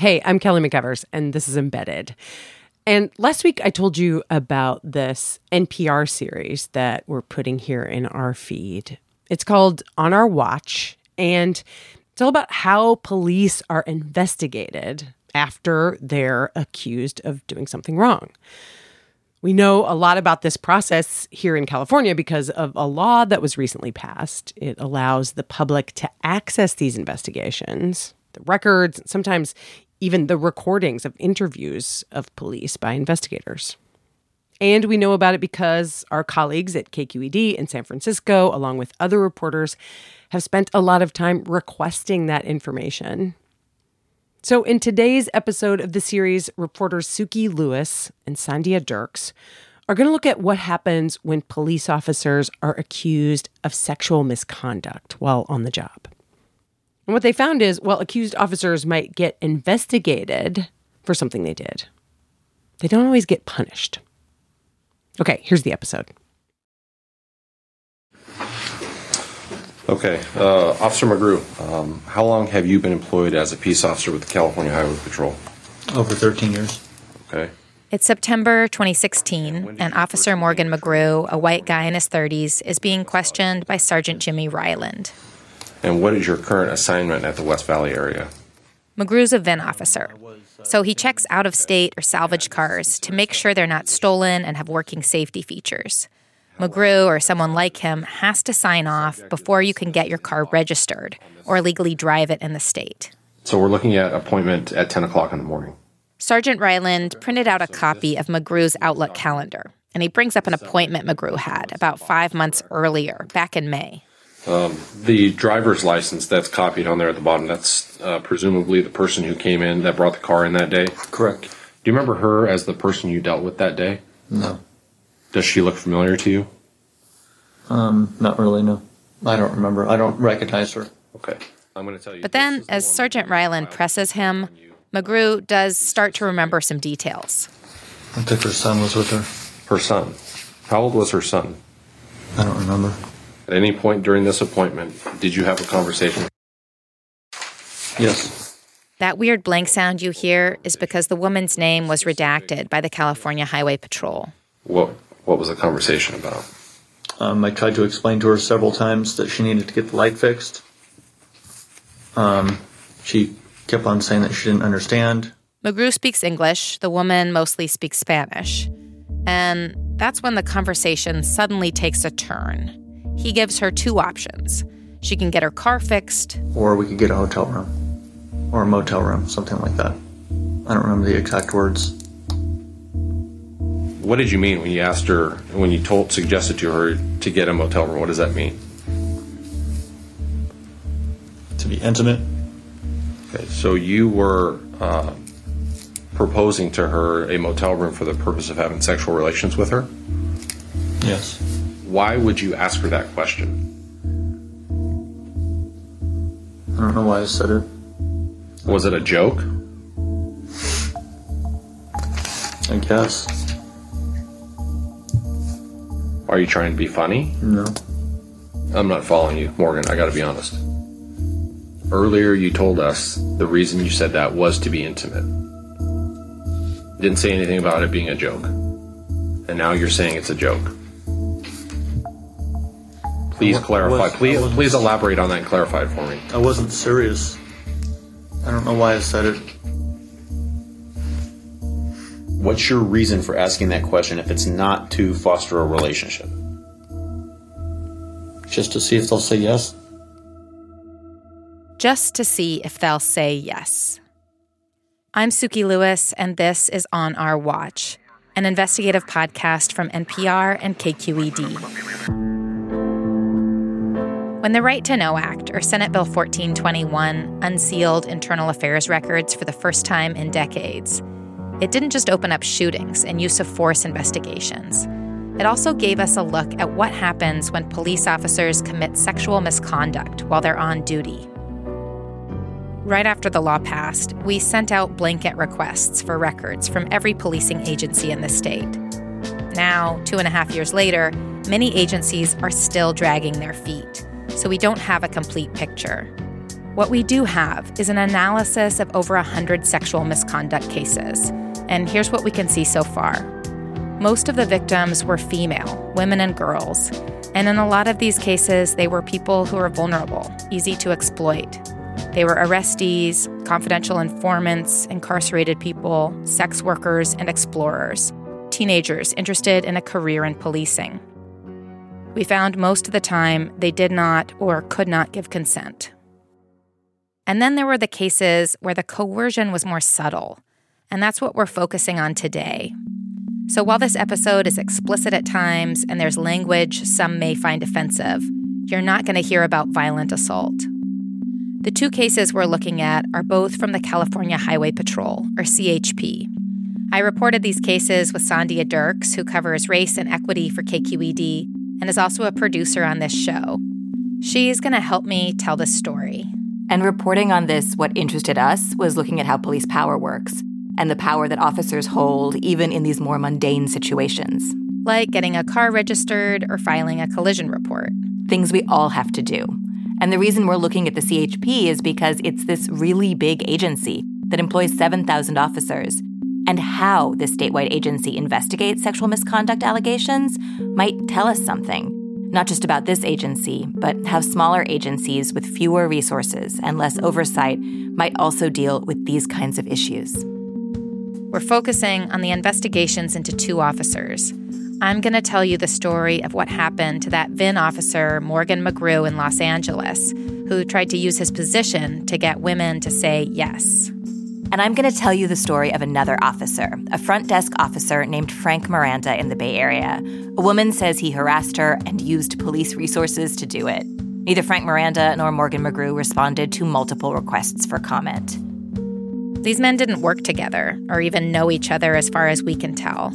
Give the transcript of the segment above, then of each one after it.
Hey, I'm Kelly McEvers, and this is Embedded. And last week, I told you about this NPR series that we're putting here in our feed. It's called On Our Watch, and it's all about how police are investigated after they're accused of doing something wrong. We know a lot about this process here in California because of a law that was recently passed. It allows the public to access these investigations, the records, and sometimes even the recordings of interviews of police by investigators. And we know about it because our colleagues at KQED in San Francisco, along with other reporters, have spent a lot of time requesting that information. So, in today's episode of the series, reporters Sukey Lewis and Sandhya Dirks are going to look at what happens when police officers are accused of sexual misconduct while on the job. And what they found is while accused officers might get investigated for something they did, they don't always get punished. Okay, here's the episode. Okay, uh, Officer McGrew, um, how long have you been employed as a peace officer with the California Highway Patrol? Over 13 years. Okay. It's September 2016, and Officer Morgan McGrew, a white guy in his 30s, is being questioned by Sergeant Jimmy Ryland. And what is your current assignment at the West Valley area? McGrew's a VIN officer, so he checks out of state or salvage cars to make sure they're not stolen and have working safety features. McGrew or someone like him has to sign off before you can get your car registered or legally drive it in the state. So we're looking at appointment at 10 o'clock in the morning. Sergeant Ryland printed out a copy of McGrew's Outlook calendar, and he brings up an appointment McGrew had about five months earlier, back in May. The driver's license that's copied on there at the bottom, that's uh, presumably the person who came in that brought the car in that day. Correct. Do you remember her as the person you dealt with that day? No. Does she look familiar to you? Um, not really, no. I don't remember. I don't recognize her. Okay. I'm going to tell you. But then, is the as Sergeant who Ryland presses him. McGrew does start to remember some details. I think her son was with her. Her son. How old was her son? I don't remember. At any point during this appointment, did you have a conversation? Yes. That weird blank sound you hear is because the woman's name was redacted by the California Highway Patrol. What What was the conversation about? Um, I tried to explain to her several times that she needed to get the light fixed. Um, she kept on saying that she didn't understand. McGrew speaks English, the woman mostly speaks Spanish. And that's when the conversation suddenly takes a turn. He gives her two options. She can get her car fixed, Or we could get a hotel room. Or a motel room, something like that. I don't remember the exact words. What did you mean when you asked her, when you told, suggested to her to get a motel room? What does that mean? To be intimate. Okay, so you were uh, proposing to her a motel room for the purpose of having sexual relations with her. Yes. Why would you ask her that question? I don't know why I said it. Was it a joke? I guess. Are you trying to be funny? No. I'm not following you, Morgan. I got to be honest. Earlier, you told us the reason you said that was to be intimate. Didn't say anything about it being a joke. And now you're saying it's a joke. Please I clarify. was- please, please elaborate on that and clarify it for me. I wasn't serious. I don't know why I said it. What's your reason for asking that question if it's not to foster a relationship? Just to see if they'll say yes. just to see if they'll say yes. I'm Sukey Lewis, and this is On Our Watch, an investigative podcast from NPR and KQED. When the Right to Know Act, or Senate Bill 1421, unsealed internal affairs records for the first time in decades, it didn't just open up shootings and use of force investigations. It also gave us a look at what happens when police officers commit sexual misconduct while they're on duty. Right after the law passed, we sent out blanket requests for records from every policing agency in the state. Now, two and a half years later, many agencies are still dragging their feet, so we don't have a complete picture. What we do have is an analysis of over 100 sexual misconduct cases. And here's what we can see so far. Most of the victims were female, women and girls. And in a lot of these cases, they were people who were vulnerable, easy to exploit. They were arrestees, confidential informants, incarcerated people, sex workers, and explorers, teenagers interested in a career in policing. We found most of the time they did not or could not give consent. And then there were the cases where the coercion was more subtle, and that's what we're focusing on today. So while this episode is explicit at times and there's language some may find offensive, you're not going to hear about violent assault. The two cases we're looking at are both from the California Highway Patrol, or CHP. I reported these cases with Sandhya Dirks, who covers race and equity for KQED and is also a producer on this show. She's going to help me tell this story. And reporting on this, what interested us was looking at how police power works and the power that officers hold, even in these more mundane situations. Like getting a car registered or filing a collision report. Things we all have to do. And the reason we're looking at the CHP is because it's this really big agency that employs 7,000 officers. And how the statewide agency investigates sexual misconduct allegations might tell us something, not just about this agency, but how smaller agencies with fewer resources and less oversight might also deal with these kinds of issues. We're focusing on the investigations into two officers I'm going to tell you the story of what happened to that VIN officer, Morgan McGrew, in Los Angeles, who tried to use his position to get women to say yes. And I'm going to tell you the story of another officer, a front desk officer named Frank Miranda in the Bay Area. A woman says he harassed her and used police resources to do it. Neither Frank Miranda nor Morgan McGrew responded to multiple requests for comment. These men didn't work together or even know each other as far as we can tell.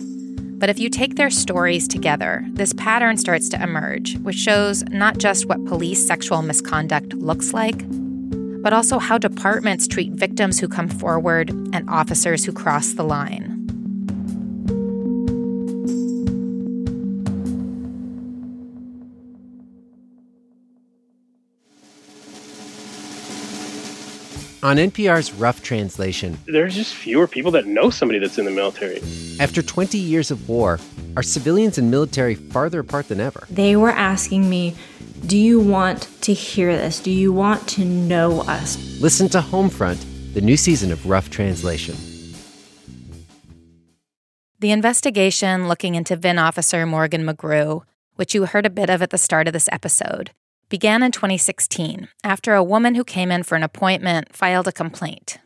But if you take their stories together, this pattern starts to emerge, which shows not just what police sexual misconduct looks like, but also how departments treat victims who come forward and officers who cross the line. On NPR's Rough Translation, there's just fewer people that know somebody that's in the military. After 20 years of war, are civilians and military farther apart than ever? They were asking me, Do you want to hear this? Do you want to know us? Listen to Homefront, the new season of Rough Translation. The investigation looking into VIN officer Morgan McGrew, which you heard a bit of at the start of this episode, began in 2016 after a woman who came in for an appointment filed a complaint.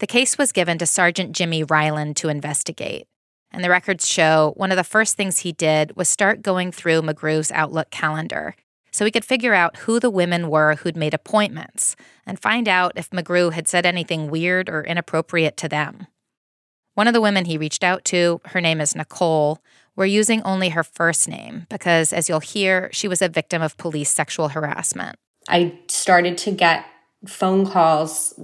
The case was given to Sergeant Jimmy Ryland to investigate, and the records show one of the first things he did was start going through McGrew's Outlook calendar so he could figure out who the women were who'd made appointments and find out if McGrew had said anything weird or inappropriate to them. One of the women he reached out to, her name is Nicole, we're using only her first name because, as you'll hear, she was a victim of police sexual harassment. I started to get phone calls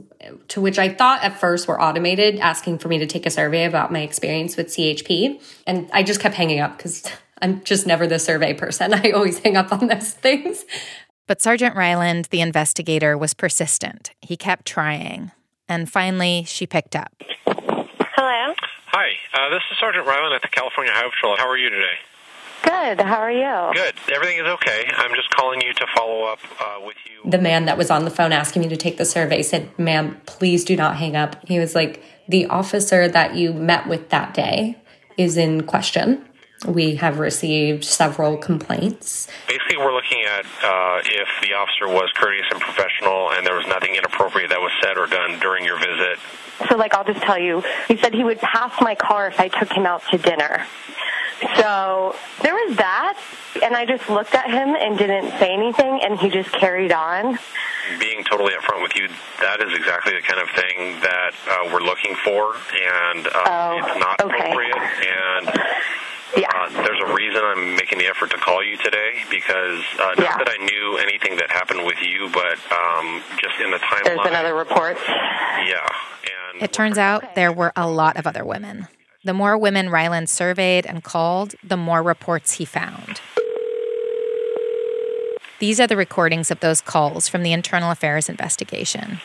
to which I thought at first were automated asking for me to take a survey about my experience with CHP. And I just kept hanging up because I'm just never the survey person. I always hang up on those things. But Sergeant Ryland, the investigator, was persistent. He kept trying. And finally, she picked up. Hello. Hi, uh, this is Sergeant Ryland at the California Highway Patrol. How are you today? Good. How are you? Good. Everything is okay. I'm just calling you to follow up uh, with you. The man that was on the phone asking me to take the survey said, Ma'am, please do not hang up. He was like, The officer that you met with that day is in question. We have received several complaints. Basically, we're looking at uh, if the officer was courteous and professional and there was nothing inappropriate that was said or done during your visit. So, like, I'll just tell you, he said he would pass my car if I took him out to dinner. So there was that, and I just looked at him and didn't say anything, and he just carried on. Being totally upfront with you, that is exactly the kind of thing that uh, we're looking for, and uh, oh, it's not okay. appropriate. And yeah. uh, there's a reason I'm making the effort to call you today because uh, not Yeah. that I knew anything that happened with you, but um, just in the timeline. There's another report. Yeah, and It turns out there were a lot of other women. The more women Ryland surveyed and called, the more reports he found. These are the recordings of those calls from the Internal Affairs investigation.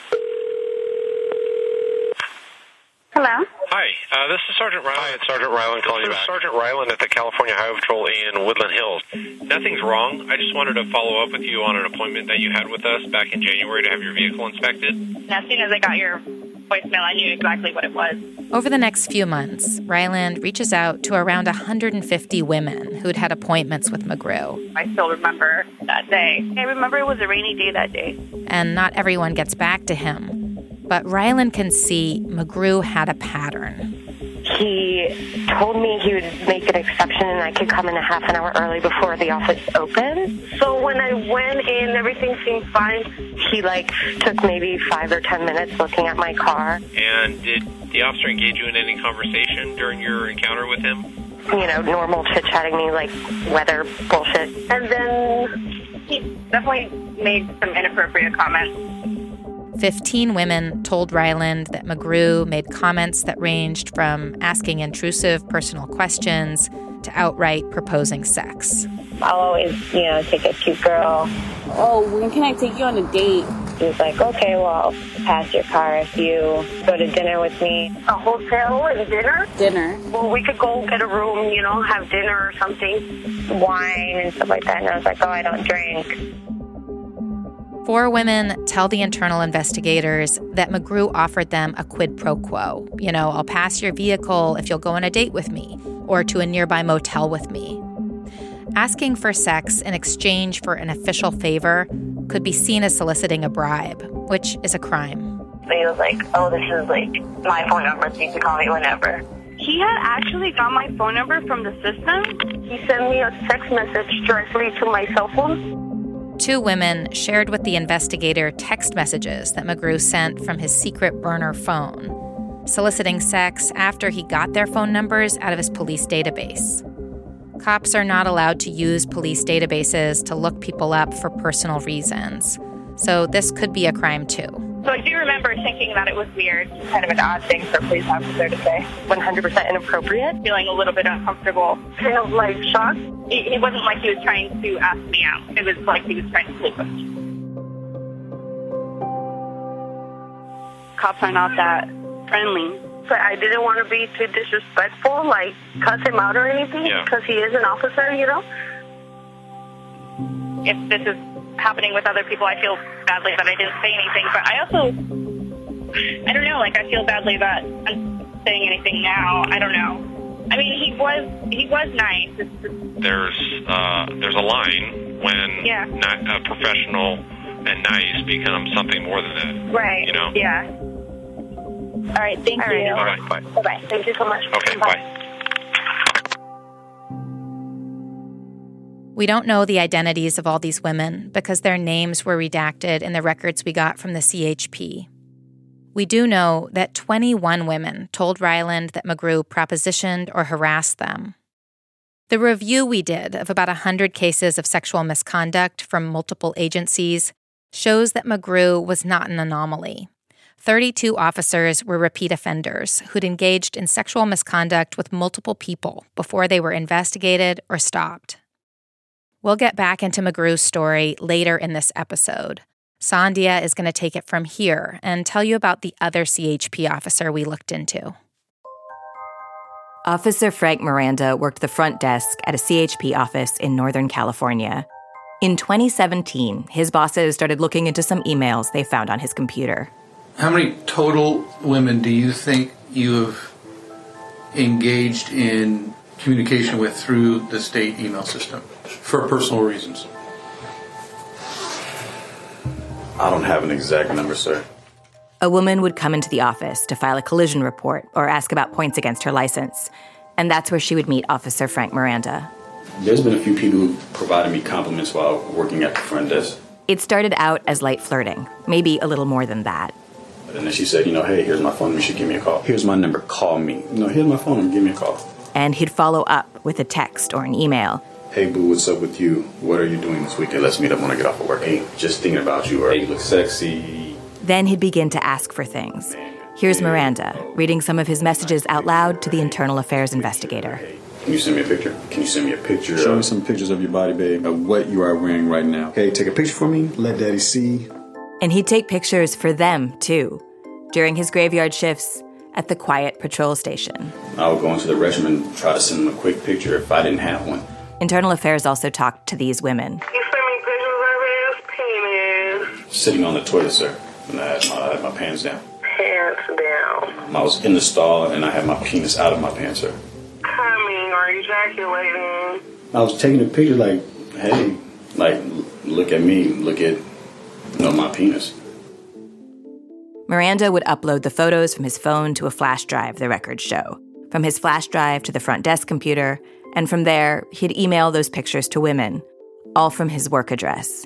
Hello. Hi, uh, this is Sergeant Ryland. Hi, it's Sergeant Ryland calling you back. Sergeant Ryland at the California Highway Patrol in Woodland Hills. Nothing's wrong. I just wanted to follow up with you on an appointment that you had with us back in January to have your vehicle inspected. As soon as I got your voicemail, I knew exactly what it was. Over the next few months, Ryland reaches out to around 150 women who'd had appointments with McGrew. I still remember that day. I remember it was a rainy day that day. And not everyone gets back to him. But Ryland can see McGrew had a pattern. He told me he would make an exception and I could come in a half an hour early before the office opened. So when I went in, everything seemed fine. He like took maybe five or ten minutes looking at my car. And did the officer engage you in any conversation during your encounter with him? You know, normal chit chatting me like weather bullshit. And then he definitely made some inappropriate comments. 15 women told Ryland that McGrew made comments that ranged from asking intrusive personal questions to outright proposing sex. I'll always, you know, take a cute girl. Oh, when can I take you on a date? He was like, okay, well, I'll pass your car if you go to dinner with me. A hotel and dinner? Dinner. Well, we could go get a room, you know, have dinner or something. Wine and stuff like that. And I was like, oh, I don't drink. Four women tell the internal investigators that McGrew offered them a quid pro quo. You know, I'll pass your vehicle if you'll go on a date with me or to a nearby motel with me. Asking for sex in exchange for an official favor could be seen as soliciting a bribe, which is a crime. He was like, oh, this is like my phone number, so you can call me whenever. He had actually got my phone number from the system. He sent me a text message directly to my cell phone. Two women shared with the investigator text messages that McGrew sent from his secret burner phone, soliciting sex after he got their phone numbers out of his police database. Cops are not allowed to use police databases to look people up for personal reasons, so this could be a crime too. So I do remember thinking that it was weird, kind of an odd thing for a police officer to say. 100% inappropriate. Feeling a little bit uncomfortable. Kind of like shocked. It, it wasn't like he was trying to ask me out. It was like he was trying to sleep with me. Cops are not that friendly. But I didn't want to be too disrespectful, like cuss him out or anything, Yeah. because he is an officer, you know? If this is happening with other people, I feel badly that I didn't say anything. But I also, I don't know, like I feel badly that I'm saying anything now. I don't know. I mean, he was he was nice. Just, There's uh, there's a line when Yeah. not uh, professional and nice becomes something more than that. right. You know. Yeah. All right, thank All right. you. Bye bye. Bye bye. Thank you so much. Okay. Bye. We don't know the identities of all these women because their names were redacted in the records we got from the CHP. We do know that 21 women told Ryland that McGrew propositioned or harassed them. The review we did of about 100 cases of sexual misconduct from multiple agencies shows that McGrew was not an anomaly. 32 officers were repeat offenders who'd engaged in sexual misconduct with multiple people before they were investigated or stopped. We'll get back into McGrew's story later in this episode. Sandhya is going to take it from here and tell you about the other CHP officer we looked into. Officer Frank Miranda worked the front desk at a CHP office in Northern California. In 2017, his bosses started looking into some emails they found on his computer. How many total women do you think you have engaged in communication with through the state email system for personal reasons? I don't have an exact number, sir. A woman would come into the office to file a collision report or ask about points against her license. And that's where she would meet Officer Frank Miranda. There's been a few people who provided me compliments while working at the front desk. It started out as light flirting, maybe a little more than that. And then she said, you know, hey, here's my phone. You should give me a call. Here's my number. Call me. You know, here's my phone. Give me a call. And he'd follow up with a text or an email. Hey, boo, what's up with you? What are you doing this weekend? Let's meet up when I get off of work. Hey, just thinking about you. Or hey, you look sexy. Then he'd begin to ask for things. Here's Miranda reading some of his messages out loud to the internal affairs investigator. Can you send me a picture? Can you send me a picture? Show me some pictures of your body, babe, of what you are wearing right now. Okay, take a picture for me. Let daddy see. And he'd take pictures for them, too, during his graveyard shifts at the quiet patrol station. I would go into the restroom and try to send them a quick picture if I didn't have one. Internal Affairs also talked to these women. Sitting on the toilet, sir, and I had my, I had my pants down. Pants down. I was in the stall and I had my penis out of my pants, sir. Coming or ejaculating. I was taking a picture like, Hey, like, look at me, look at, you know, my penis. Miranda would upload the photos from his phone to a flash drive, the records show, from his flash drive to the front desk computer, and from there, he'd email those pictures to women, all from his work address.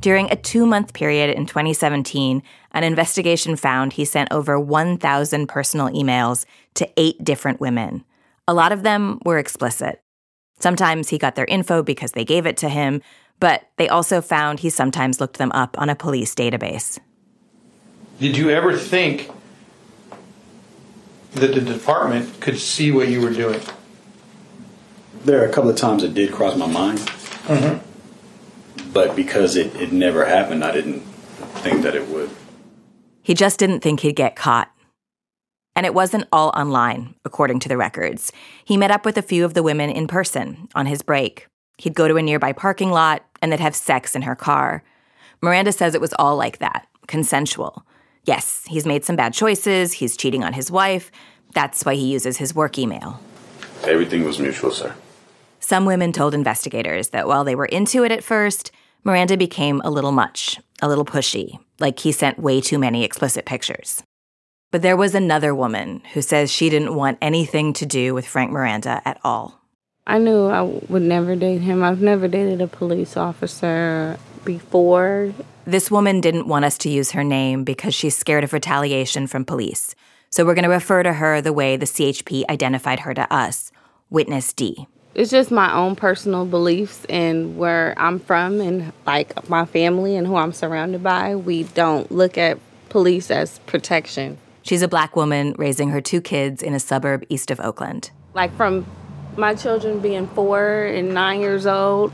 During a two month period in 2017, an investigation found he sent over 1,000 personal emails to eight different women. A lot of them were explicit. Sometimes he got their info because they gave it to him, but they also found he sometimes looked them up on a police database. Did you ever think that the department could see what you were doing? there are a couple of times it did cross my mind, Mm-hmm. But because it, it never happened, I didn't think that it would. He just didn't think he'd get caught. And it wasn't all online, according to the records. He met up with a few of the women in person on his break. He'd go to a nearby parking lot and they'd have sex in her car. Miranda says it was all like that, consensual. Yes, he's made some bad choices, he's cheating on his wife. That's why he uses his work email. Everything was mutual, sir. Some women told investigators that while they were into it at first, Miranda became a little much, a little pushy, like he sent way too many explicit pictures. But there was another woman who says she didn't want anything to do with Frank Miranda at all. I knew I would never date him. I've never dated a police officer before. This woman didn't want us to use her name because she's scared of retaliation from police. So we're going to refer to her the way the CHP identified her to us Witness D. It's just my own personal beliefs and where I'm from and like my family and who I'm surrounded by. We don't look at police as protection. She's a black woman raising her two kids in a suburb east of Oakland. Like from my children being four and nine years old,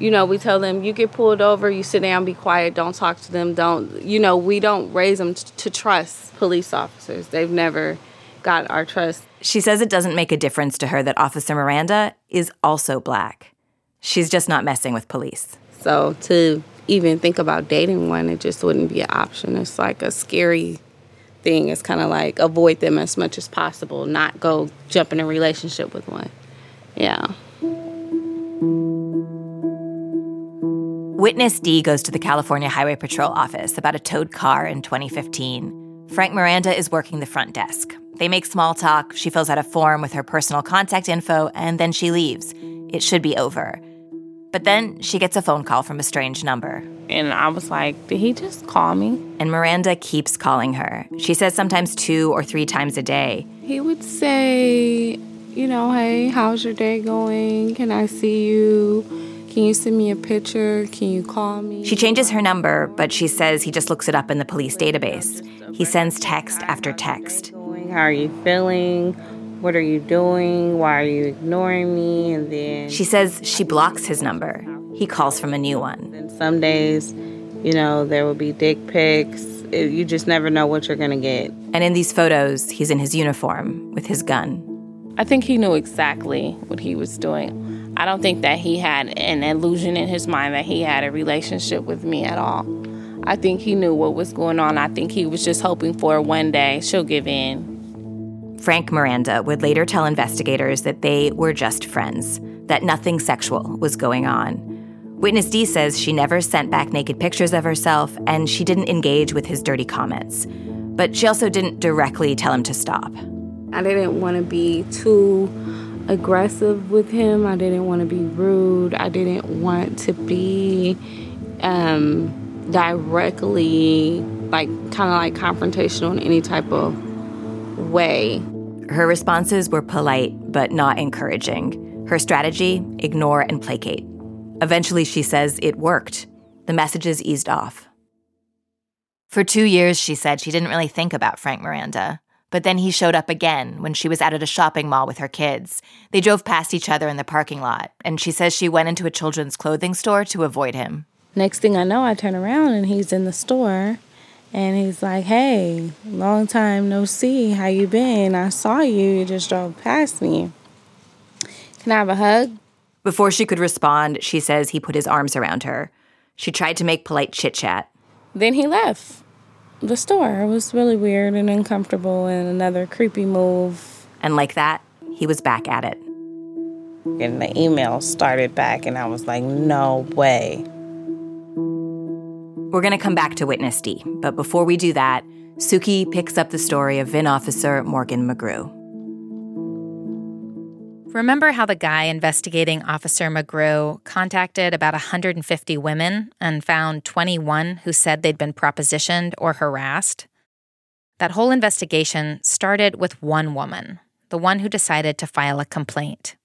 you know, we tell them you get pulled over, you sit down, be quiet, don't talk to them, don't, you know, we don't raise them t- to trust police officers. They've never got our trust. She says it doesn't make a difference to her that Officer Miranda is also black. She's just not messing with police. So to even think about dating one, it just wouldn't be an option. It's like a scary thing. It's kind of like avoid them as much as possible, not go jump in a relationship with one. Yeah. Witness D goes to the California Highway Patrol office about a towed car in 2015. Frank Miranda is working the front desk. They make small talk. She fills out a form with her personal contact info, and then she leaves. It should be over. But then she gets a phone call from a strange number. And I was like, did he just call me? And Miranda keeps calling her. She says sometimes two or three times a day. He would say, you know, hey, how's your day going? Can I see you? Can you send me a picture? Can you call me? She changes her number, but she says he just looks it up in the police database. He sends text after text. How are you feeling? What are you doing? Why are you ignoring me? And then She says she blocks his number. He calls from a new one. And some days, you know, there will be dick pics. It- you just never know what you're going to get. And in these photos, he's in his uniform with his gun. I think he knew exactly what he was doing. I don't think that he had an illusion in his mind that he had a relationship with me at all. I think he knew what was going on. I think he was just hoping for one day she'll give in. Frank Miranda would later tell investigators that they were just friends, that nothing sexual was going on. Witness D says she never sent back naked pictures of herself and she didn't engage with his dirty comments. But she also didn't directly tell him to stop. I didn't want to be too aggressive with him. I didn't want to be rude. I didn't want to be um, directly, like, kind of like confrontational in any type of way. Her responses were polite but not encouraging. Her strategy ignore and placate. Eventually, she says it worked. The messages eased off. For two years, she said she didn't really think about Frank Miranda. But then he showed up again when she was out at a shopping mall with her kids. They drove past each other in the parking lot, and she says she went into a children's clothing store to avoid him. Next thing I know, I turn around and he's in the store. And he's like, "Hey, long time no see. How you been? I saw you. You just drove past me. Can I have a hug?" Before she could respond, she says he put his arms around her. She tried to make polite chit chat. Then he left the store. It was really weird and uncomfortable and another creepy move. And like that, he was back at it. And the email started back, and I was like, no way. We're going to come back to Witness D, but before we do that, Sukey picks up the story of VIN officer Morgan McGrew. Remember how the guy investigating Officer McGrew contacted about 150 women and found 21 who said they'd been propositioned or harassed? That whole investigation started with one woman, the one who decided to file a complaint.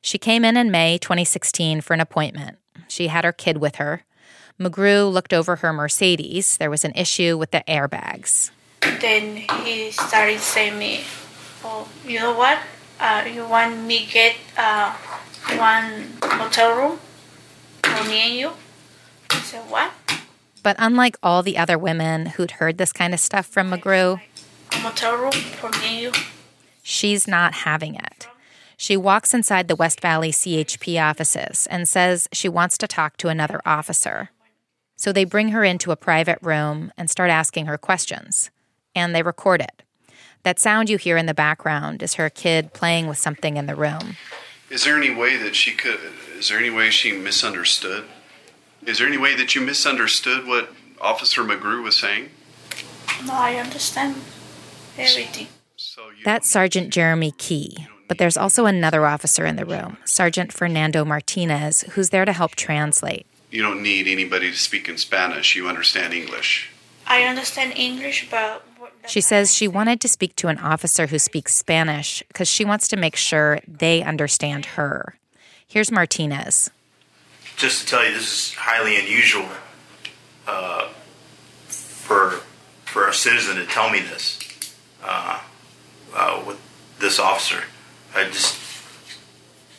She came in in May 2016 for an appointment. She had her kid with her. McGrew looked over her Mercedes. There was an issue with the airbags. Then he started saying me, "Oh, you know what? Uh, you want me get uh, one hotel room for me and you?" I said, "What? But unlike all the other women who'd heard this kind of stuff from McGrew, motel room for me and you?" she's not having it. She walks inside the West Valley CHP offices and says she wants to talk to another officer. So they bring her into a private room and start asking her questions. And they record it. That sound you hear in the background is her kid playing with something in the room. Is there any way that she could? Is there any way she misunderstood? Is there any way that you misunderstood what Officer McGrew was saying? No, I understand everything. That's Sergeant Jeremy Key. But there's also another officer in the room, Sergeant Fernando Martinez, who's there to help translate. You don't need anybody to speak in Spanish. You understand English. I understand English, but She says she wanted to speak to an officer who speaks Spanish because she wants to make sure they understand her. Here's Martinez. just to tell you, this is highly unusual uh, for for a citizen to tell me this uh, uh, with this officer. I just,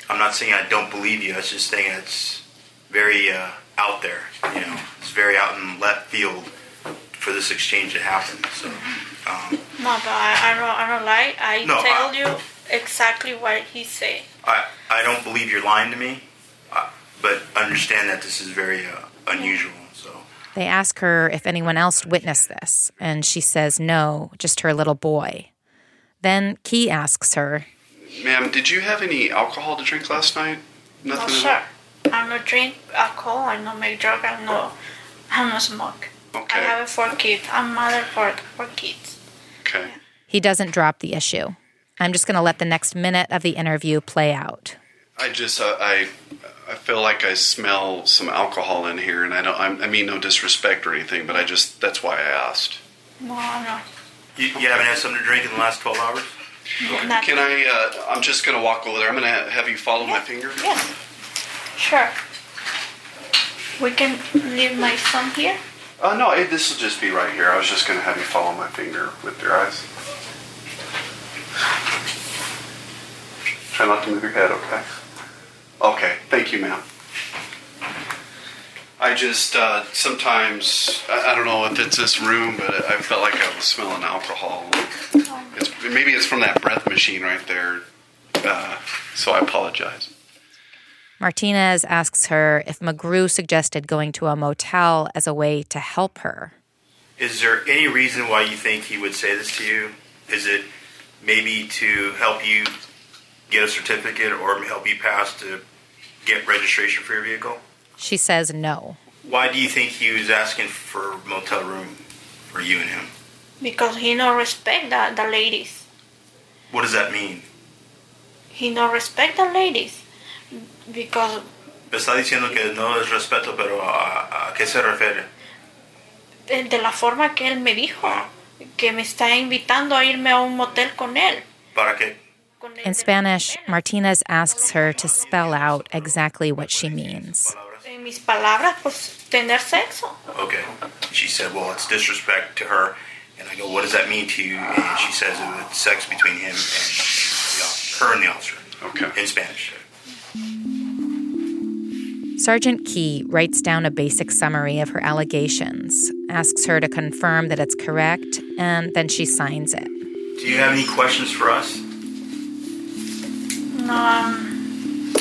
I'm not saying I don't believe you. I was just saying it's very uh, out there. You know, it's very out in left field for this exchange to happen. So, um, no, but I, I don't, I don't lie. I No, tell I- you exactly what he said. I I don't believe you're lying to me, uh, but understand that this is very uh, unusual. So. They ask her if anyone else witnessed this, and she says no, just her little boy. Then Key asks her, Ma'am, did you have any alcohol to drink last night? No, sir. I don't drink alcohol. I don't make drug. I no, I don't smoke. Okay. I have four kids. I'm mother for four kids. Okay. he doesn't drop the issue. I'm just going to let the next minute of the interview play out. I just uh, I I feel like I smell some alcohol in here, and I don't. I'm, I mean no disrespect or anything, but I just that's why I asked. No, no. You, you haven't had something to drink in the last 12 hours? Not Can I? Uh, I'm just gonna walk over there. I'm gonna have you follow my finger. Yes. Sure. We can leave my son here. Uh, no, this will just be right here. I was just gonna have you follow my finger with your eyes. Try not to move your head, okay? Okay, thank you, ma'am. I just uh, sometimes I, I don't know if it's this room, but I felt like I was smelling alcohol. It's, maybe it's from that breath machine right there. Uh, so I apologize. Martinez asks her if McGrew suggested going to a motel as a way to help her. Is there any reason why you think he would say this to you? Is it maybe to help you get a certificate or help you pass to get registration for your vehicle? She says no. Why do you think he was asking for a motel room for you and him? Because he no respect the, the ladies. What does that mean? He no respect the ladies. Because está diciendo que no es respeto, pero ¿a, a qué se refiere? de, de la forma que él me dijo, que me está invitando a irme a un motel con él. ¿Para qué? In Spanish, Martinez asks her to spell out exactly what she means. En mis palabras, pues tener sexo. Okay. She said, well, it's disrespect to her, And I go, what does that mean to you? And she says it was sex between him and the, her and the officer. Okay. In Spanish. Sergeant Key writes down a basic summary of her allegations, asks her to confirm that it's correct, and then she signs it. Do you have any questions for us? No, um,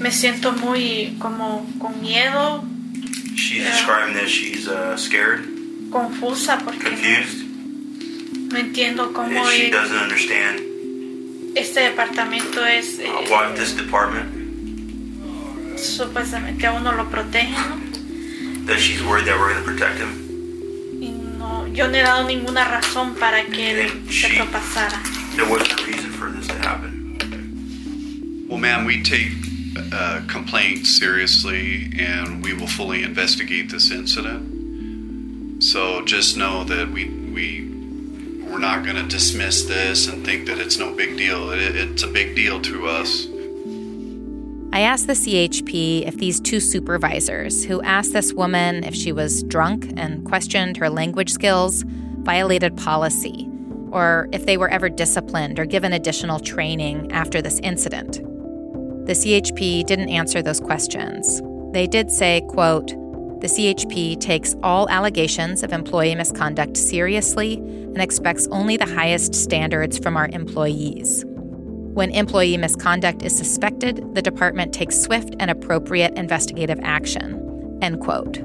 me siento muy como con miedo, She's Yeah. describing that she's uh, scared, confusa porque confused, no entiendo cómo and she doesn't understand este departamento es eh, uh, why this department, supuestamente a uno lo protege, ¿no? that she's worried that we're going to protect him. Y no, yo no he dado ninguna razón para que él se propasara. There wasn't a reason for this to happen. Well, ma'am, we take uh, complaints seriously and we will fully investigate this incident. So just know that we, we, we're not going to dismiss this and think that it's no big deal. It, it's a big deal to us. I asked the CHP if these two supervisors who asked this woman if she was drunk and questioned her language skills violated policy, or if they were ever disciplined or given additional training after this incident. The CHP didn't answer those questions. They did say, quote, the CHP takes all allegations of employee misconduct seriously and expects only the highest standards from our employees. When employee misconduct is suspected, the department takes swift and appropriate investigative action. End quote.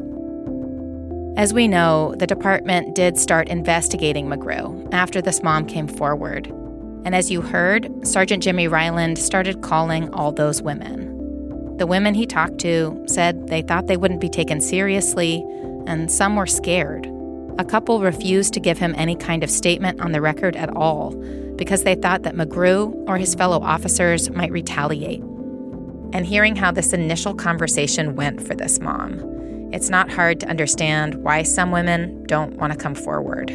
As we know, the department did start investigating McGrew after this mom came forward. And as you heard, Sergeant Jimmy Ryland started calling all those women. The women he talked to said they thought they wouldn't be taken seriously, and some were scared. A couple refused to give him any kind of statement on the record at all because they thought that McGrew or his fellow officers might retaliate. And hearing how this initial conversation went for this mom, it's not hard to understand why some women don't want to come forward.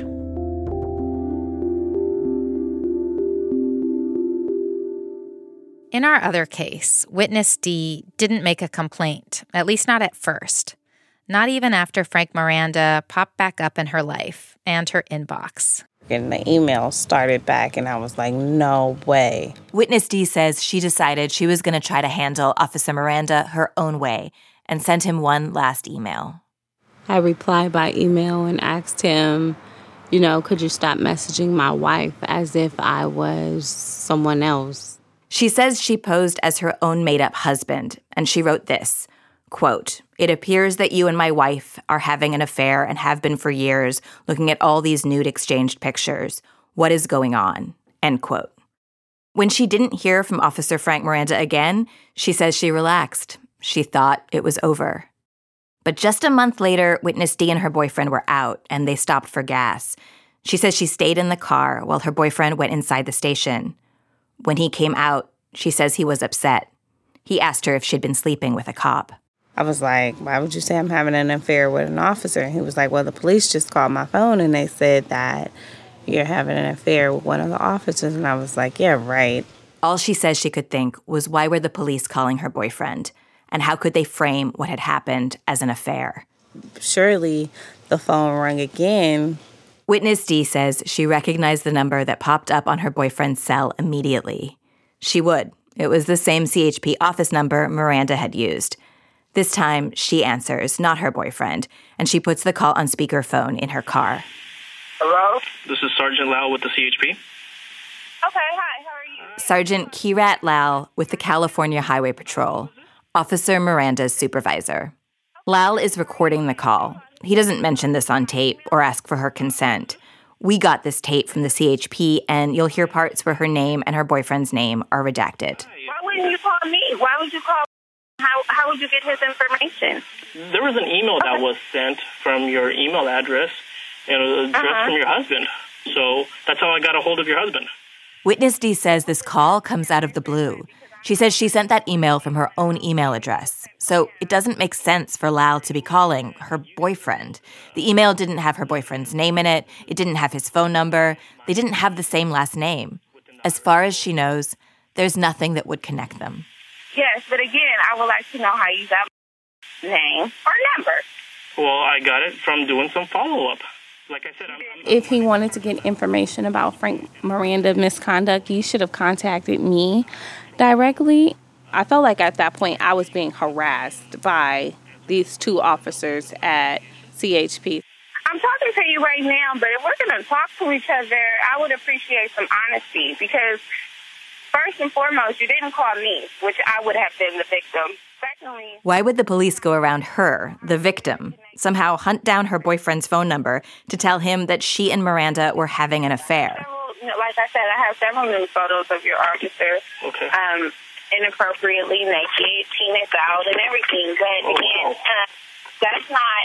In our other case, witness D didn't make a complaint, at least not at first. Not even after Frank Miranda popped back up in her life and her inbox. And the email started back, and I was like, no way. Witness D says she decided she was going to try to handle Officer Miranda her own way and sent him one last email. I replied by email and asked him, you know, could you stop messaging my wife as if I was someone else? She says she posed as her own made up husband, and she wrote this quote, It appears that you and my wife are having an affair and have been for years, looking at all these nude exchanged pictures. What is going on? End quote. When she didn't hear from Officer Frank Miranda again, she says she relaxed. She thought it was over. But just a month later, Witness D and her boyfriend were out and they stopped for gas. She says she stayed in the car while her boyfriend went inside the station. When he came out, she says he was upset. He asked her if she'd been sleeping with a cop. I was like, why would you say I'm having an affair with an officer? And he was like, well, the police just called my phone and they said that you're having an affair with one of the officers. And I was like, yeah, right. All she says she could think was why were the police calling her boyfriend? And how could they frame what had happened as an affair? Surely the phone rang again. Witness D says she recognized the number that popped up on her boyfriend's cell immediately. She would. It was the same CHP office number Miranda had used. This time, she answers, not her boyfriend, and she puts the call on speakerphone in her car. Hello? This is Sergeant Lau with the CHP. Okay, hi, how are you? Sergeant Kirat Lal with the California Highway Patrol, Officer Miranda's supervisor. Lal is recording the call. He doesn't mention this on tape or ask for her consent. We got this tape from the CHP, and you'll hear parts where her name and her boyfriend's name are redacted. Why wouldn't you call me? Why would you call how how would you get his information? There was an email that was sent from your email address, and it was addressed Uh-huh. from your husband. So that's how I got a hold of your husband. Witness D says this call comes out of the blue. She says she sent that email from her own email address. So it doesn't make sense for Lal to be calling her boyfriend. The email didn't have her boyfriend's name in it, it didn't have his phone number, they didn't have the same last name. As far as she knows, there's nothing that would connect them. Yes, but again, I would like to know how you got my name or number. Well, I got it from doing some follow up. Like I said, I'm, If he wanted to get information about Frank Miranda misconduct, he should have contacted me directly. I felt like at that point I was being harassed by these two officers at CHP. I'm talking to you right now, but if we're going to talk to each other, I would appreciate some honesty because, first and foremost, you didn't call me, which I would have been the victim. Secondly, Why would the police go around her, the victim, somehow hunt down her boyfriend's phone number to tell him that she and Miranda were having an affair? like I said, I have several nude photos of your officer. Okay. Um, inappropriately naked, penis out, and everything. But again, uh, that's not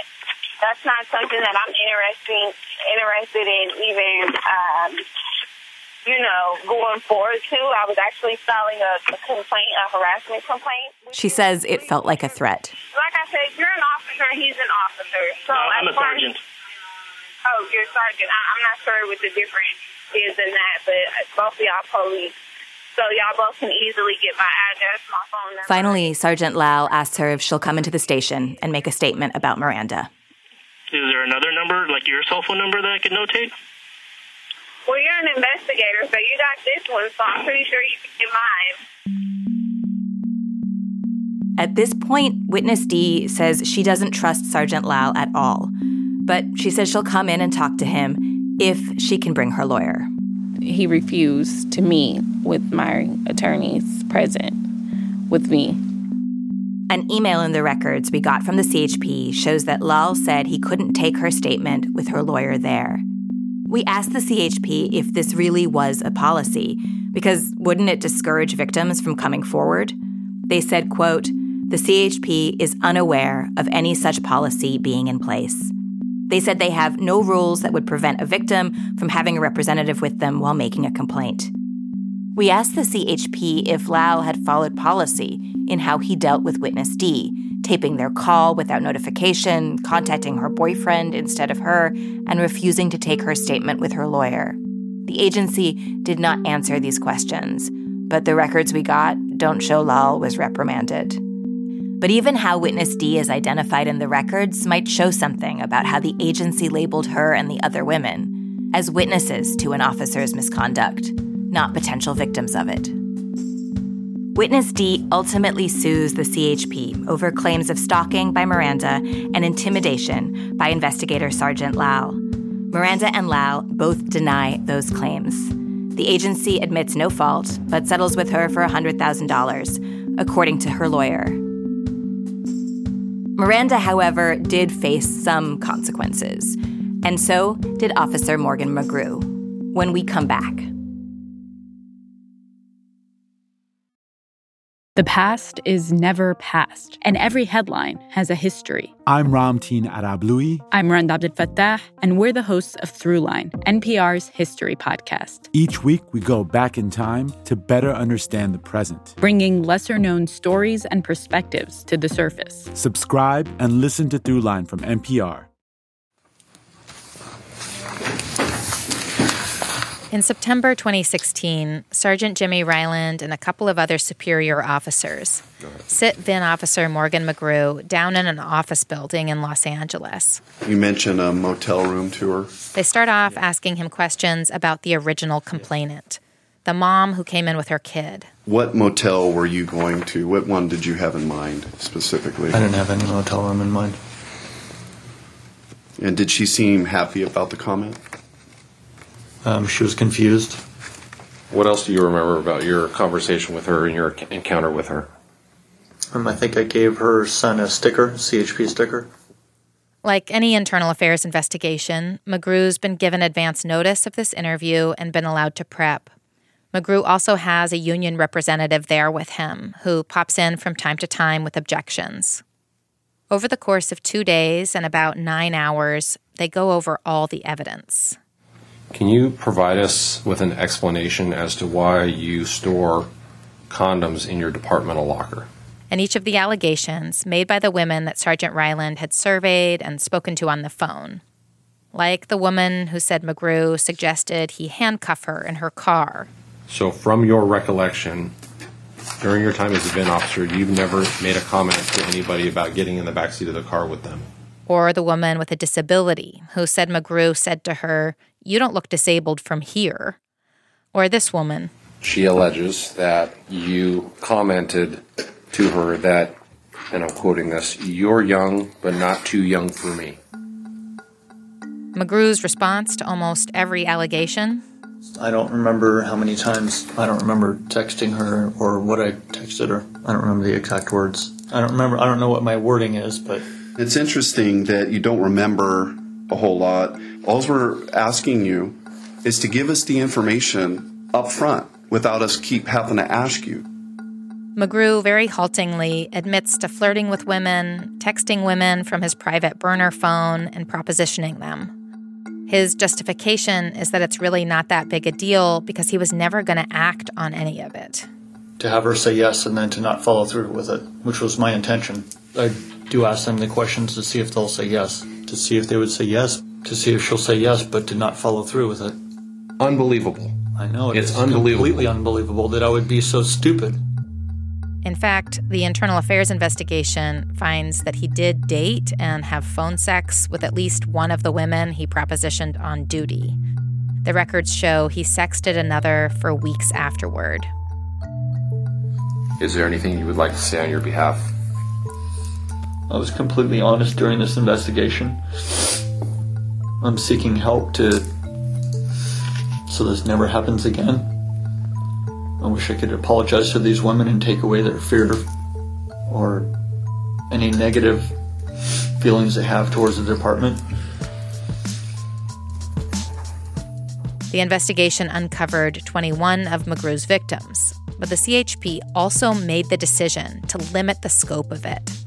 that's not something that I'm interested interested in even. Um, you know, going forward to. I was actually filing a, a complaint, a harassment complaint. She says it felt like a threat. Like I said, you're an officer, he's an officer. So No, I'm a far as- sergeant. Oh, you're a sergeant. I, I'm not sure what the difference is in that, but both of y'all police. So y'all both can easily get my address, my phone number. Finally, Sergeant Lal asks her if she'll come into the station and make a statement about Miranda. Is there another number, like your cell phone number, that I could notate? Well, you're an investigator, so you got this one, so I'm pretty sure you can get mine. At this point, witness D says she doesn't trust Sergeant Lal at all, but she says she'll come in and talk to him if she can bring her lawyer. He refused to meet with my attorneys present with me. An email in the records we got from the CHP shows that Lal said he couldn't take her statement with her lawyer there. We asked the CHP if this really was a policy, because wouldn't it discourage victims from coming forward? They said, quote, the CHP is unaware of any such policy being in place. They said they have no rules that would prevent a victim from having a representative with them while making a complaint. We asked the CHP if Lal had followed policy in how he dealt with witness D, taping their call without notification, contacting her boyfriend instead of her, and refusing to take her statement with her lawyer. The agency did not answer these questions, but the records we got don't show Lal was reprimanded. But even how witness D is identified in the records might show something about how the agency labeled her and the other women as witnesses to an officer's misconduct, not potential victims of it. Witness D ultimately sues the CHP over claims of stalking by Miranda and intimidation by investigator Sergeant Lal. Miranda and Lal both deny those claims. The agency admits no fault, but settles with her for $100,000, according to her lawyer. Miranda, however, did face some consequences, and so did Officer Morgan McGrew. When we come back. The past is never past, and every headline has a history. I'm Ramteen Arablouei. I'm Rand Abdel Fattah, and we're the hosts of Throughline, NPR's history podcast, Each week, we go back in time to better understand the present. bringing lesser known stories and perspectives to the surface. Subscribe and listen to Throughline from NPR. In September 2016, Sergeant Jimmy Ryland and a couple of other superior officers sit then Officer Morgan McGrew down in an office building in Los Angeles. You mentioned a motel room tour. They start off asking him questions about the original complainant, the mom who came in with her kid. What motel were you going to? What one did you have in mind specifically? I didn't have any motel room in mind. And did she seem happy about the comment? Um, she was confused. What else do you remember about your conversation with her and your encounter with her? Um, I think I gave her son a sticker, CHP sticker. Like any internal affairs investigation, McGrew's been given advance notice of this interview and been allowed to prep. McGrew also has a union representative there with him who pops in from time to time with objections. Over the course of two days and about nine hours, they go over all the evidence. Can you provide us with an explanation as to why you store condoms in your departmental locker? and each of the allegations made by the women that Sergeant Ryland had surveyed and spoken to on the phone. Like the woman who said McGrew suggested he handcuff her in her car. So, from your recollection, during your time as a VIN officer, you've never made a comment to anybody about getting in the backseat of the car with them. Or the woman with a disability who said McGrew said to her, You don't look disabled from here. Or this woman. She alleges that you commented to her that, and I'm quoting this, you're young, but not too young for me. McGrew's response to almost every allegation I don't remember how many times, I don't remember texting her or what I texted her. I don't remember the exact words. I don't remember, I don't know what my wording is, but. It's interesting that you don't remember a whole lot. All we're asking you is to give us the information up front without us keep having to ask you. McGrew very haltingly admits to flirting with women, texting women from his private burner phone, and propositioning them. His justification is that it's really not that big a deal because he was never going to act on any of it. To have her say yes and then to not follow through with it, which was my intention. I do ask them the questions to see if they'll say yes, to see if they would say yes, to see if she'll say yes, but to not follow through with it. Unbelievable. I know It's it's, unbelievable. completely unbelievable that I would be so stupid. In fact, the Internal Affairs investigation finds that he did date and have phone sex with at least one of the women he propositioned on duty. The records show he sexted another for weeks afterward. Is there anything you would like to say on your behalf? I was completely honest during this investigation. I'm seeking help to so this never happens again. I wish I could apologize to these women and take away their fear or any negative feelings they have towards the department. The investigation uncovered 21 of McGrew's victims, but the CHP also made the decision to limit the scope of it.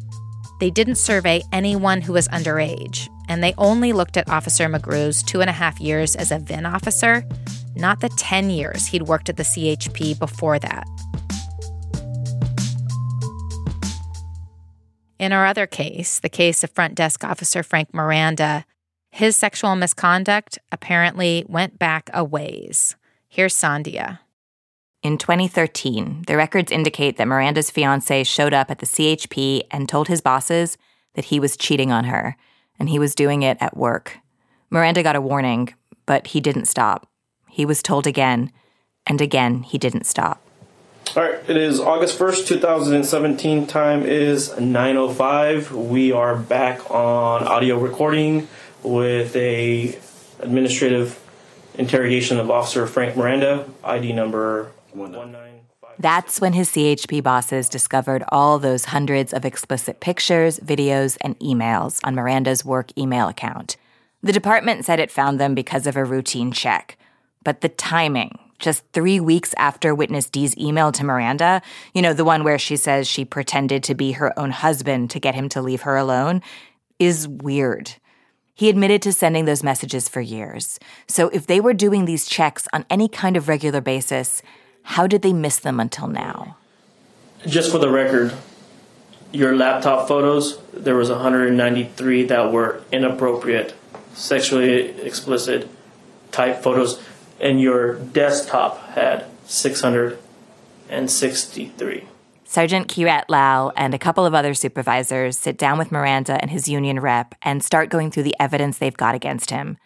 They didn't survey anyone who was underage, and they only looked at Officer McGrew's two and a half years as a VIN officer, not the 10 years he'd worked at the CHP before that. In our other case, the case of front desk officer Frank Miranda, his sexual misconduct apparently went back a ways. Here's Sandhya. In 2013, the records indicate that Miranda's fiance showed up at the CHP and told his bosses that he was cheating on her, and he was doing it at work. Miranda got a warning, but he didn't stop. He was told again, and again he didn't stop. All right, it is August 1st, 2017. Time is 9:05. We are back on audio recording with a administrative interrogation of Officer Frank Miranda, ID number 19. That's when his CHP bosses discovered all those hundreds of explicit pictures, videos, and emails on Miranda's work email account. The department said it found them because of a routine check. But the timing, just three weeks after Witness D's email to Miranda, you know, the one where she says she pretended to be her own husband to get him to leave her alone, is weird. He admitted to sending those messages for years. So if they were doing these checks on any kind of regular basis, how did they miss them until now? Just for the record, your laptop photos, there was 193 that were inappropriate, sexually explicit type photos, and your desktop had 663. Sergeant Kirat Lal and a couple of other supervisors sit down with Miranda and his union rep and start going through the evidence they've got against him.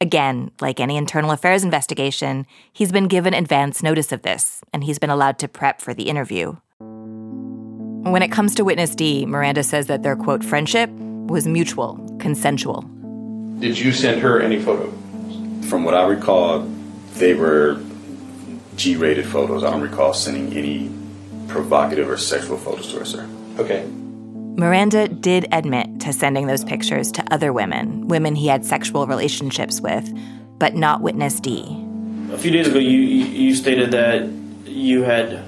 Again, like any internal affairs investigation, he's been given advance notice of this, and he's been allowed to prep for the interview. When it comes to Witness D, Miranda says that their quote friendship was mutual, consensual. Did you send her any photos? From what I recall, they were G rated photos. I don't recall sending any provocative or sexual photos to her, sir. Okay. Miranda did admit to sending those pictures to other women, women he had sexual relationships with, but not Witness D. A few days ago, you you stated that you had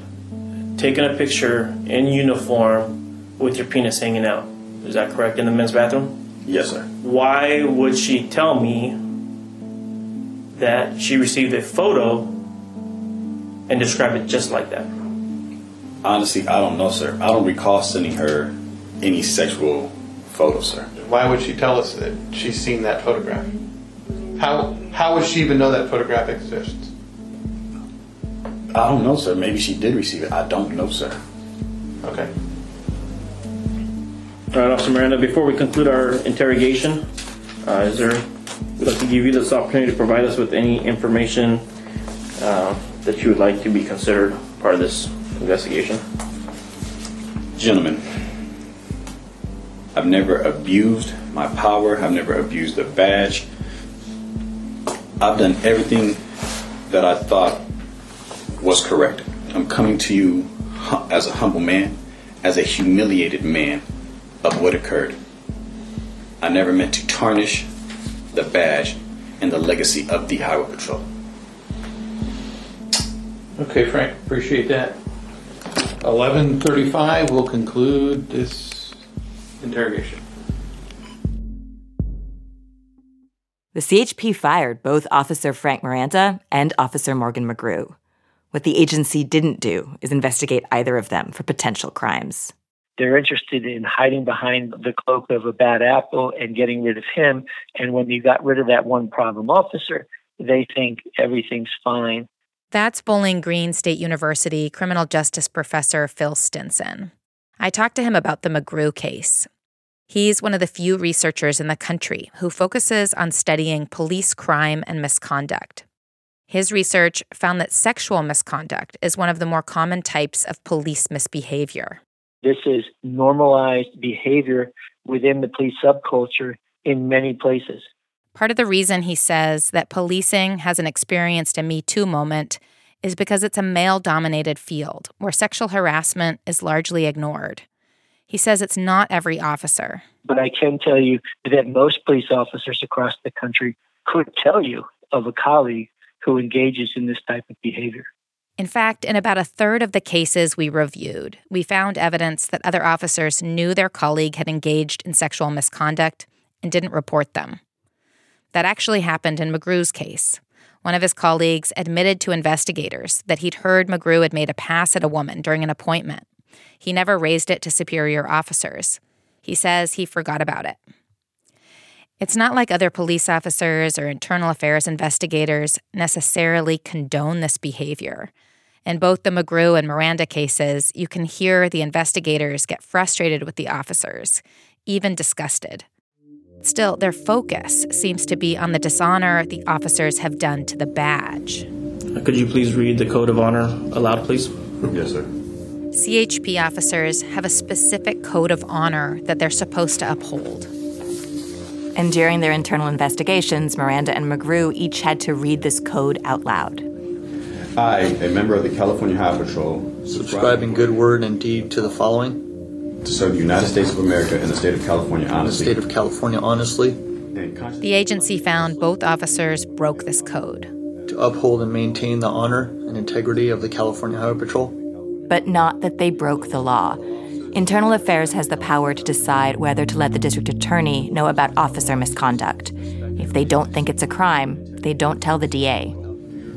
taken a picture in uniform with your penis hanging out. Is that correct in the men's bathroom? Yes, sir. Why would she tell me that she received a photo and describe it just like that? Honestly, I don't know, sir. I don't recall sending her any sexual photos, sir. Why would she tell us that she's seen that photograph? How how would she even know that photograph exists? I don't know, sir. Maybe she did receive it. I don't know, sir. Okay. All right, Officer Miranda, before we conclude our interrogation, uh, is there, we'd like to give you this opportunity to provide us with any information uh, that you would like to be considered part of this investigation. Gentlemen, I've never abused my power, I've never abused the badge. I've done everything that I thought was correct. I'm coming to you as a humble man, as a humiliated man of what occurred. I never meant to tarnish the badge and the legacy of the Highway Patrol. Okay, Frank, appreciate that. 11:35 will conclude this interrogation. The CHP fired both Officer Frank Miranda and Officer Morgan McGrew. What the agency didn't do is investigate either of them for potential crimes. They're interested in hiding behind the cloak of a bad apple and getting rid of him. And when you got rid of that one problem officer, they think everything's fine. That's Bowling Green State University criminal justice professor Phil Stinson. I talked to him about the McGrew case. He's one of the few researchers in the country who focuses on studying police crime and misconduct. His research found that sexual misconduct is one of the more common types of police misbehavior. This is normalized behavior within the police subculture in many places. Part of the reason he says that policing hasn't experienced a Me Too moment is because it's a male dominated field where sexual harassment is largely ignored. He says it's not every officer. But I can tell you that most police officers across the country could tell you of a colleague who engages in this type of behavior. In fact, in about a third of the cases we reviewed, we found evidence that other officers knew their colleague had engaged in sexual misconduct and didn't report them. That actually happened in McGrew's case. One of his colleagues admitted to investigators that he'd heard McGrew had made a pass at a woman during an appointment. He never raised it to superior officers. He says he forgot about it. It's not like other police officers or internal affairs investigators necessarily condone this behavior. In both the McGrew and Miranda cases, you can hear the investigators get frustrated with the officers, even disgusted. Still, their focus seems to be on the dishonor the officers have done to the badge. Could you please read the code of honor aloud, please? Yes, sir. CHP officers have a specific code of honor that they're supposed to uphold. And during their internal investigations, Miranda and McGrew each had to read this code out loud. I, a member of the California Highway Patrol, subscribing good word and deed to the following to serve the United States of America and the state of California honestly. The state of California honestly. The agency found both officers broke this code. To uphold and maintain the honor and integrity of the California Highway Patrol. But not that they broke the law. Internal Affairs has the power to decide whether to let the district attorney know about officer misconduct. If they don't think it's a crime, they don't tell the DA.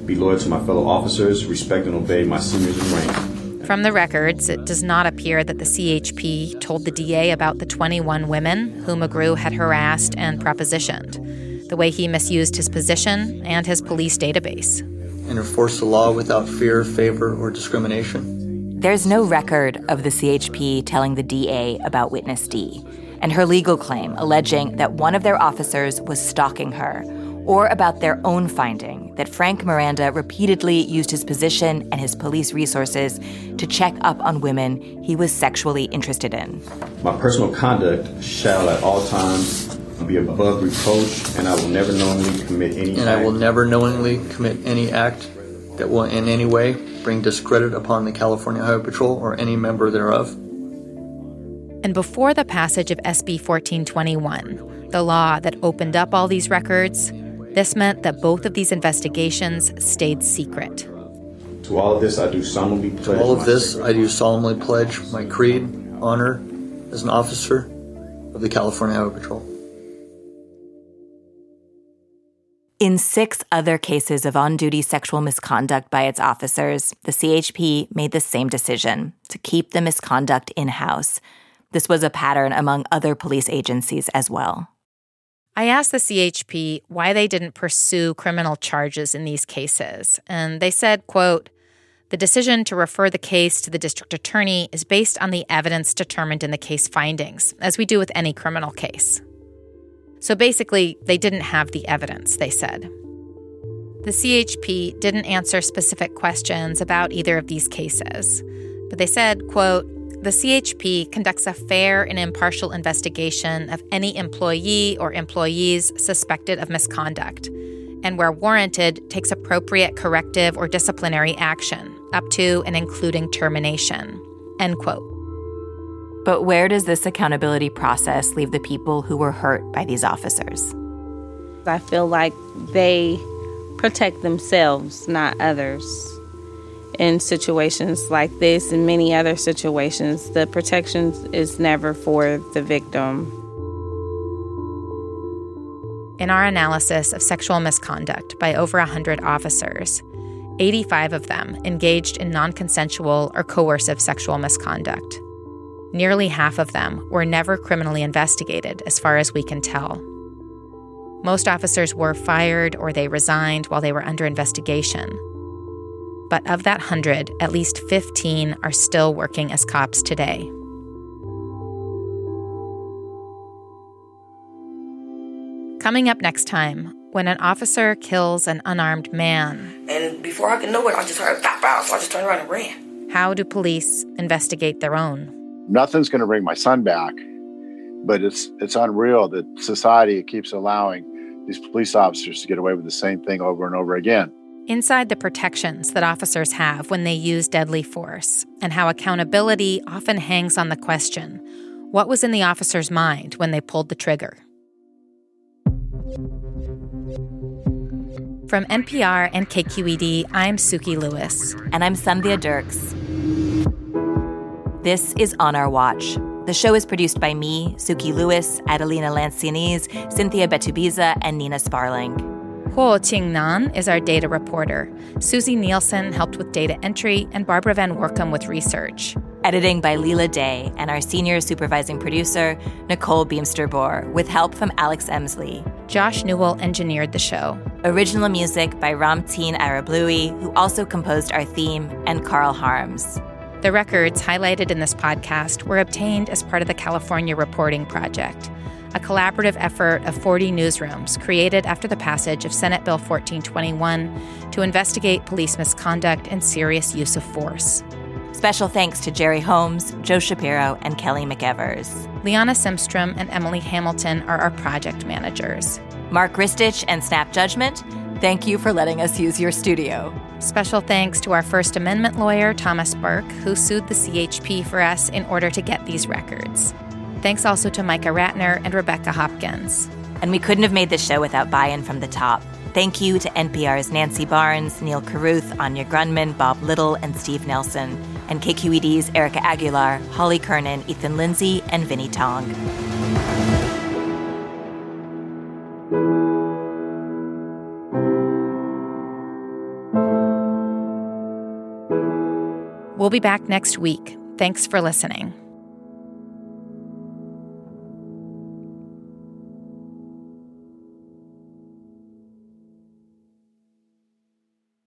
Be loyal to my fellow officers, respect and obey my seniors in rank. From the records, it does not appear that the CHP told the DA about the 21 women who McGrew had harassed and propositioned, the way he misused his position and his police database. And enforce the law without fear, favor, or discrimination. There's no record of the CHP telling the DA about Witness D and her legal claim alleging that one of their officers was stalking her, or about their own finding that Frank Miranda repeatedly used his position and his police resources to check up on women he was sexually interested in. My personal conduct shall at all times be above reproach, and I will never knowingly commit any and act. I will never knowingly commit any act that will in any way bring discredit upon the California Highway Patrol or any member thereof. And before the passage of SB 1421, the law that opened up all these records, this meant that both of these investigations stayed secret. To all of this, I do solemnly pledge. To all of this, I do solemnly pledge my creed, honor, as an officer of the California Highway Patrol. In six other cases of on duty sexual misconduct by its officers, the CHP made the same decision to keep the misconduct in house. This was a pattern among other police agencies as well. I asked the CHP why they didn't pursue criminal charges in these cases, and they said, quote, The decision to refer the case to the district attorney is based on the evidence determined in the case findings, as we do with any criminal case. So basically, they didn't have the evidence, they said. The CHP didn't answer specific questions about either of these cases, but they said, quote, the CHP conducts a fair and impartial investigation of any employee or employees suspected of misconduct, and where warranted, takes appropriate corrective or disciplinary action, up to and including termination. End quote. But where does this accountability process leave the people who were hurt by these officers? I feel like they protect themselves, not others. In situations like this and many other situations, the protection is never for the victim. In our analysis of sexual misconduct by over 100 officers, 85 of them engaged in non consensual or coercive sexual misconduct. Nearly half of them were never criminally investigated, as far as we can tell. Most officers were fired or they resigned while they were under investigation. But of that 100, at least 15 are still working as cops today. Coming up next time, when an officer kills an unarmed man. And before I could know it, I just heard pop out, so I just turned around and ran. How do police investigate their own? nothing's going to bring my son back. But it's it's unreal that society keeps allowing these police officers to get away with the same thing over and over again. Inside the protections that officers have when they use deadly force, and how accountability often hangs on the question what was in the officer's mind when they pulled the trigger? From NPR and KQED, I'm Sukey Lewis. And I'm Sandhya Dirks. This is On Our Watch. The show is produced by me, Sukey Lewis, Adelina Lancianese, Cynthia Betubiza, and Nina Sparling. Ho Ching Nan is our data reporter. Susie Nielsen helped with data entry, and Barbara Van Workum with research. Editing by Leela Day, and our senior supervising producer, Nicole Beamster with help from Alex Emslie. Josh Newell engineered the show. Original music by Ramteen Arablouei, who also composed our theme, and Carl Harms. The records highlighted in this podcast were obtained as part of the California Reporting Project, a collaborative effort of 40 newsrooms created after the passage of Senate Bill 1421 to investigate police misconduct and serious use of force. Special thanks to Jerry Holmes, Joe Shapiro, and Kelly McEvers. Liana Simstrom and Emily Hamilton are our project managers. Mark Ristich and Snap Judgment, thank you for letting us use your studio. Special thanks to our First Amendment lawyer, Thomas Burke, who sued the CHP for us in order to get these records. Thanks also to Micah Ratner and Rebecca Hopkins. And we couldn't have made this show without buy in from the top. Thank you to NPR's Nancy Barnes, Neal Carruth, Anya Grundmann, Bob Little, and Steve Nelson, and KQED's Erika Aguilar, Holly Kernan, Ethan Lindsey, and Vinnee Tong. We'll be back next week. Thanks for listening.